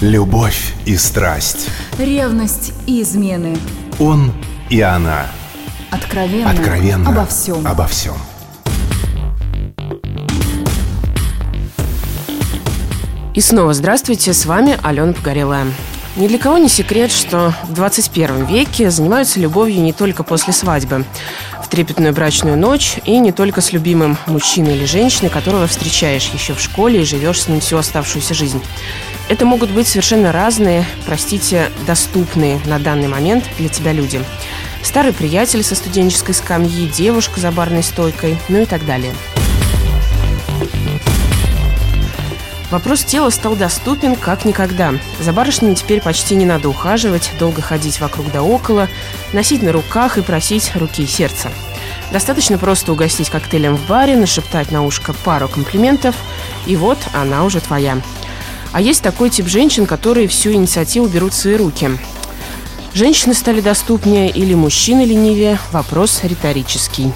Любовь и страсть. Ревность и измены. Он и она. Откровенно. Откровенно. Обо всем. Обо всем. И снова здравствуйте, с вами Алена Погорелая. Ни для кого не секрет, что в 21 веке занимаются любовью не только после свадьбы, трепетную брачную ночь и не только с любимым мужчиной или женщиной, которого встречаешь еще в школе и живешь с ним всю оставшуюся жизнь. Это могут быть совершенно разные, простите, доступные на данный момент для тебя люди. Старый приятель со студенческой скамьи, девушка за барной стойкой, ну и так далее – Вопрос тела стал доступен как никогда. За барышнями теперь почти не надо ухаживать, долго ходить вокруг да около, носить на руках и просить руки и сердца. Достаточно просто угостить коктейлем в баре, нашептать на ушко пару комплиментов, и вот она уже твоя. А есть такой тип женщин, которые всю инициативу берут в свои руки. Женщины стали доступнее или мужчины ленивее – вопрос риторический.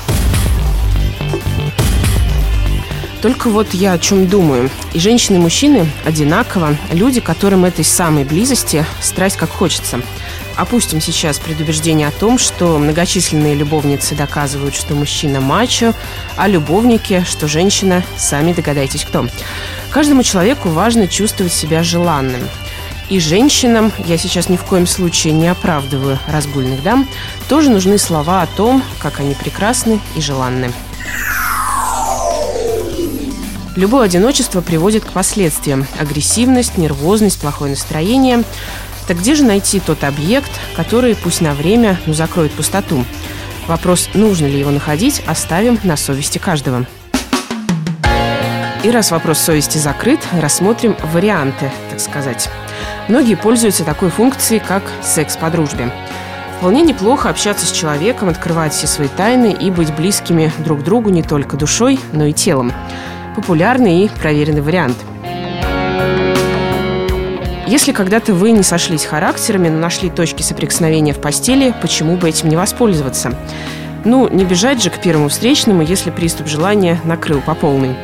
Только вот я о чем думаю. И женщины, и мужчины одинаково люди, которым этой самой близости страсть как хочется. Опустим сейчас предубеждение о том, что многочисленные любовницы доказывают, что мужчина мачо, а любовники, что женщина, сами догадайтесь кто. Каждому человеку важно чувствовать себя желанным. И женщинам, я сейчас ни в коем случае не оправдываю разгульных дам, тоже нужны слова о том, как они прекрасны и желанны. Любое одиночество приводит к последствиям. Агрессивность, нервозность, плохое настроение. Так где же найти тот объект, который, пусть на время, но закроет пустоту? Вопрос, нужно ли его находить, оставим на совести каждого. И раз вопрос совести закрыт, рассмотрим варианты, так сказать. Многие пользуются такой функцией, как секс по дружбе. Вполне неплохо общаться с человеком, открывать все свои тайны и быть близкими друг другу не только душой, но и телом популярный и проверенный вариант. Если когда-то вы не сошлись характерами, но нашли точки соприкосновения в постели, почему бы этим не воспользоваться? Ну, не бежать же к первому встречному, если приступ желания накрыл по полной.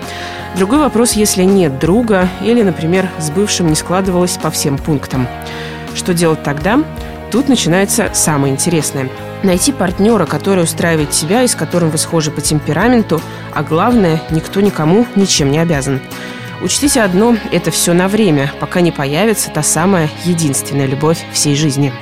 Другой вопрос, если нет друга или, например, с бывшим не складывалось по всем пунктам. Что делать тогда? Тут начинается самое интересное. Найти партнера, который устраивает тебя и с которым вы схожи по темпераменту, а главное, никто никому ничем не обязан. Учтите одно – это все на время, пока не появится та самая единственная любовь всей жизни.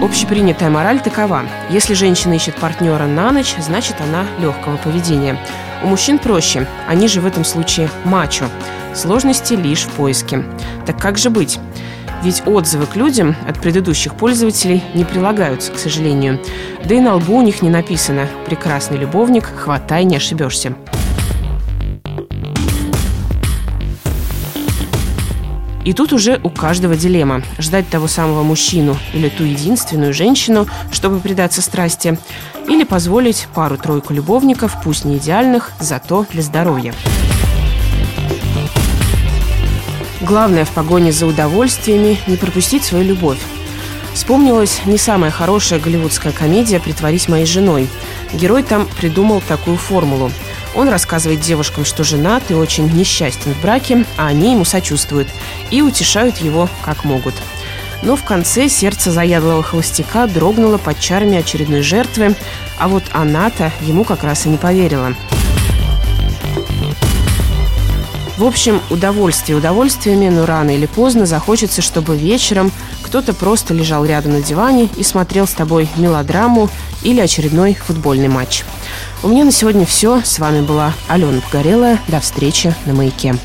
Общепринятая мораль такова. Если женщина ищет партнера на ночь, значит она легкого поведения. У мужчин проще. Они же в этом случае мачо. Сложности лишь в поиске. Так как же быть? Ведь отзывы к людям от предыдущих пользователей не прилагаются, к сожалению. Да и на лбу у них не написано «Прекрасный любовник, хватай, не ошибешься». И тут уже у каждого дилемма. Ждать того самого мужчину или ту единственную женщину, чтобы предаться страсти, или позволить пару-тройку любовников, пусть не идеальных, зато для здоровья. Главное в погоне за удовольствиями – не пропустить свою любовь. Вспомнилась не самая хорошая голливудская комедия «Притворись моей женой». Герой там придумал такую формулу. Он рассказывает девушкам, что женат и очень несчастен в браке, а они ему сочувствуют и утешают его как могут. Но в конце сердце заядлого холостяка дрогнуло под чарами очередной жертвы, а вот она-то ему как раз и не поверила – в общем, удовольствие удовольствиями, но рано или поздно захочется, чтобы вечером кто-то просто лежал рядом на диване и смотрел с тобой мелодраму или очередной футбольный матч. У меня на сегодня все. С вами была Алена Погорелая. До встречи на «Маяке».